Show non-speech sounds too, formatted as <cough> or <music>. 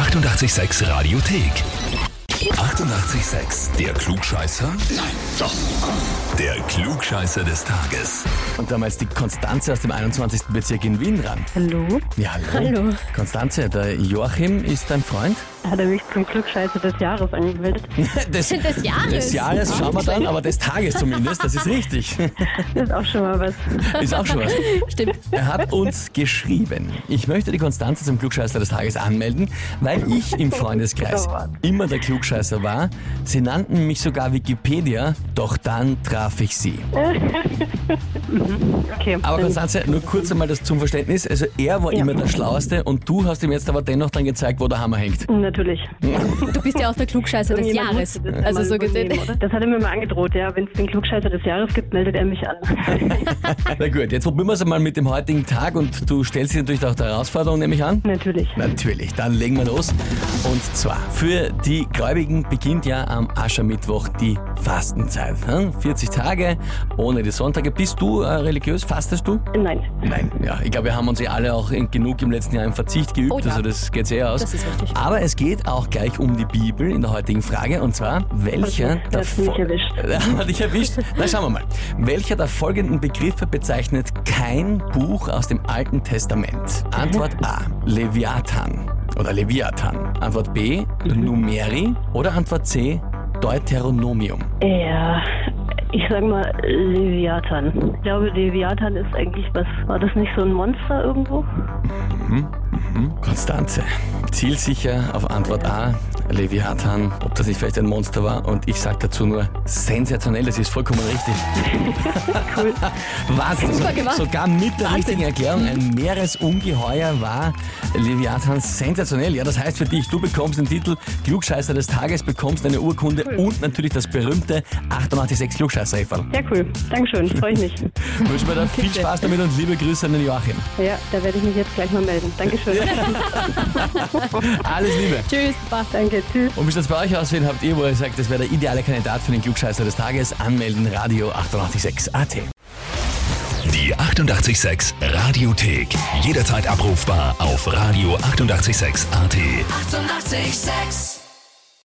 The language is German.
886 Radiothek. 88,6. Der Klugscheißer? Nein, doch. Der Klugscheißer des Tages. Und damals die Konstanze aus dem 21. Bezirk in Wien dran. Hallo? Ja, hallo. Hallo. Konstanze, der Joachim ist dein Freund? Hat er mich zum Klugscheißer des Jahres angemeldet? <laughs> Des, <laughs> Des Jahres. des Jahres schauen wir dann, aber des Tages zumindest, das ist richtig. <laughs> Das ist auch schon mal was. Ist auch schon was. Stimmt. Er hat uns geschrieben, ich möchte die Konstanze zum Klugscheißer des Tages anmelden, weil ich im Freundeskreis immer der Klugscheißer war. Sie nannten mich sogar Wikipedia, doch dann traf ich sie. <laughs> Okay. Aber Konstanze, nur kurz einmal das zum Verständnis. Also er war Ja. immer der Schlauste und du hast ihm jetzt aber dennoch dann gezeigt, wo der Hammer hängt. Natürlich. Du bist ja auch der Klugscheißer des Irgendjemand Jahres. musste das Also mal so gesehen. oder? Das hat er mir mal angedroht, ja. Wenn es den Klugscheißer des Jahres gibt, meldet er mich an. <laughs> Na gut, jetzt probieren wir es einmal mit dem heutigen Tag und du stellst dich natürlich auch der Herausforderung, nehme ich an. Natürlich. Natürlich, dann legen wir los. Und zwar, für die Gläubigen beginnt ja am Aschermittwoch die Fastenzeit. hm? 40 Tage ohne die Sonntage. Bist du äh, religiös? Fastest du? Nein. Nein, ja, ich glaube, wir haben uns ja alle auch genug im letzten Jahr im Verzicht geübt, Oh ja. also das geht sehr aus. Das ist richtig. Aber es geht auch gleich um die Bibel in der heutigen Frage und zwar, welcher Okay, der mich erwischt. <laughs> Hat dich erwischt? Na, schauen wir mal. Welcher der folgenden Begriffe bezeichnet kein Buch aus dem Alten Testament? Antwort A, Leviathan oder Leviathan. Antwort B, Numeri oder Antwort C, Deuteronomium. Ja. Ich sag mal Leviathan. Ich glaube, Leviathan ist eigentlich was. War das nicht so ein Monster irgendwo? Konstanze, zielsicher auf Antwort A, Leviathan, ob das nicht vielleicht ein Monster war. Und ich sage dazu nur, sensationell, das ist vollkommen richtig. <laughs> Cool. <laughs> Was? Super gemacht. Sogar mit der Wahnsinn. richtigen Erklärung, ein Meeresungeheuer war Leviathan sensationell. Ja, das heißt für dich, du bekommst den Titel Klugscheißer des Tages, bekommst eine Urkunde und natürlich das berühmte 886 klugscheißer -Häferl. Ja, cool. Dankeschön. Freue ich mich. <laughs> Wünschen wir dir viel Spaß damit und liebe Grüße an den Joachim. Ja, da werde ich mich jetzt gleich mal melden. Dankeschön. <laughs> Alles Liebe. Tschüss, Baba. Danke. Tschüss. Und wie das bei euch aussehen, habt ihr, wo ihr sagt, das wäre der ideale Kandidat für den Klugscheißer des Tages, anmelden, Radio 886 AT. Die 88,6 Radiothek. Jederzeit abrufbar auf radio886.at. 88,6. Eighty-eight, sex.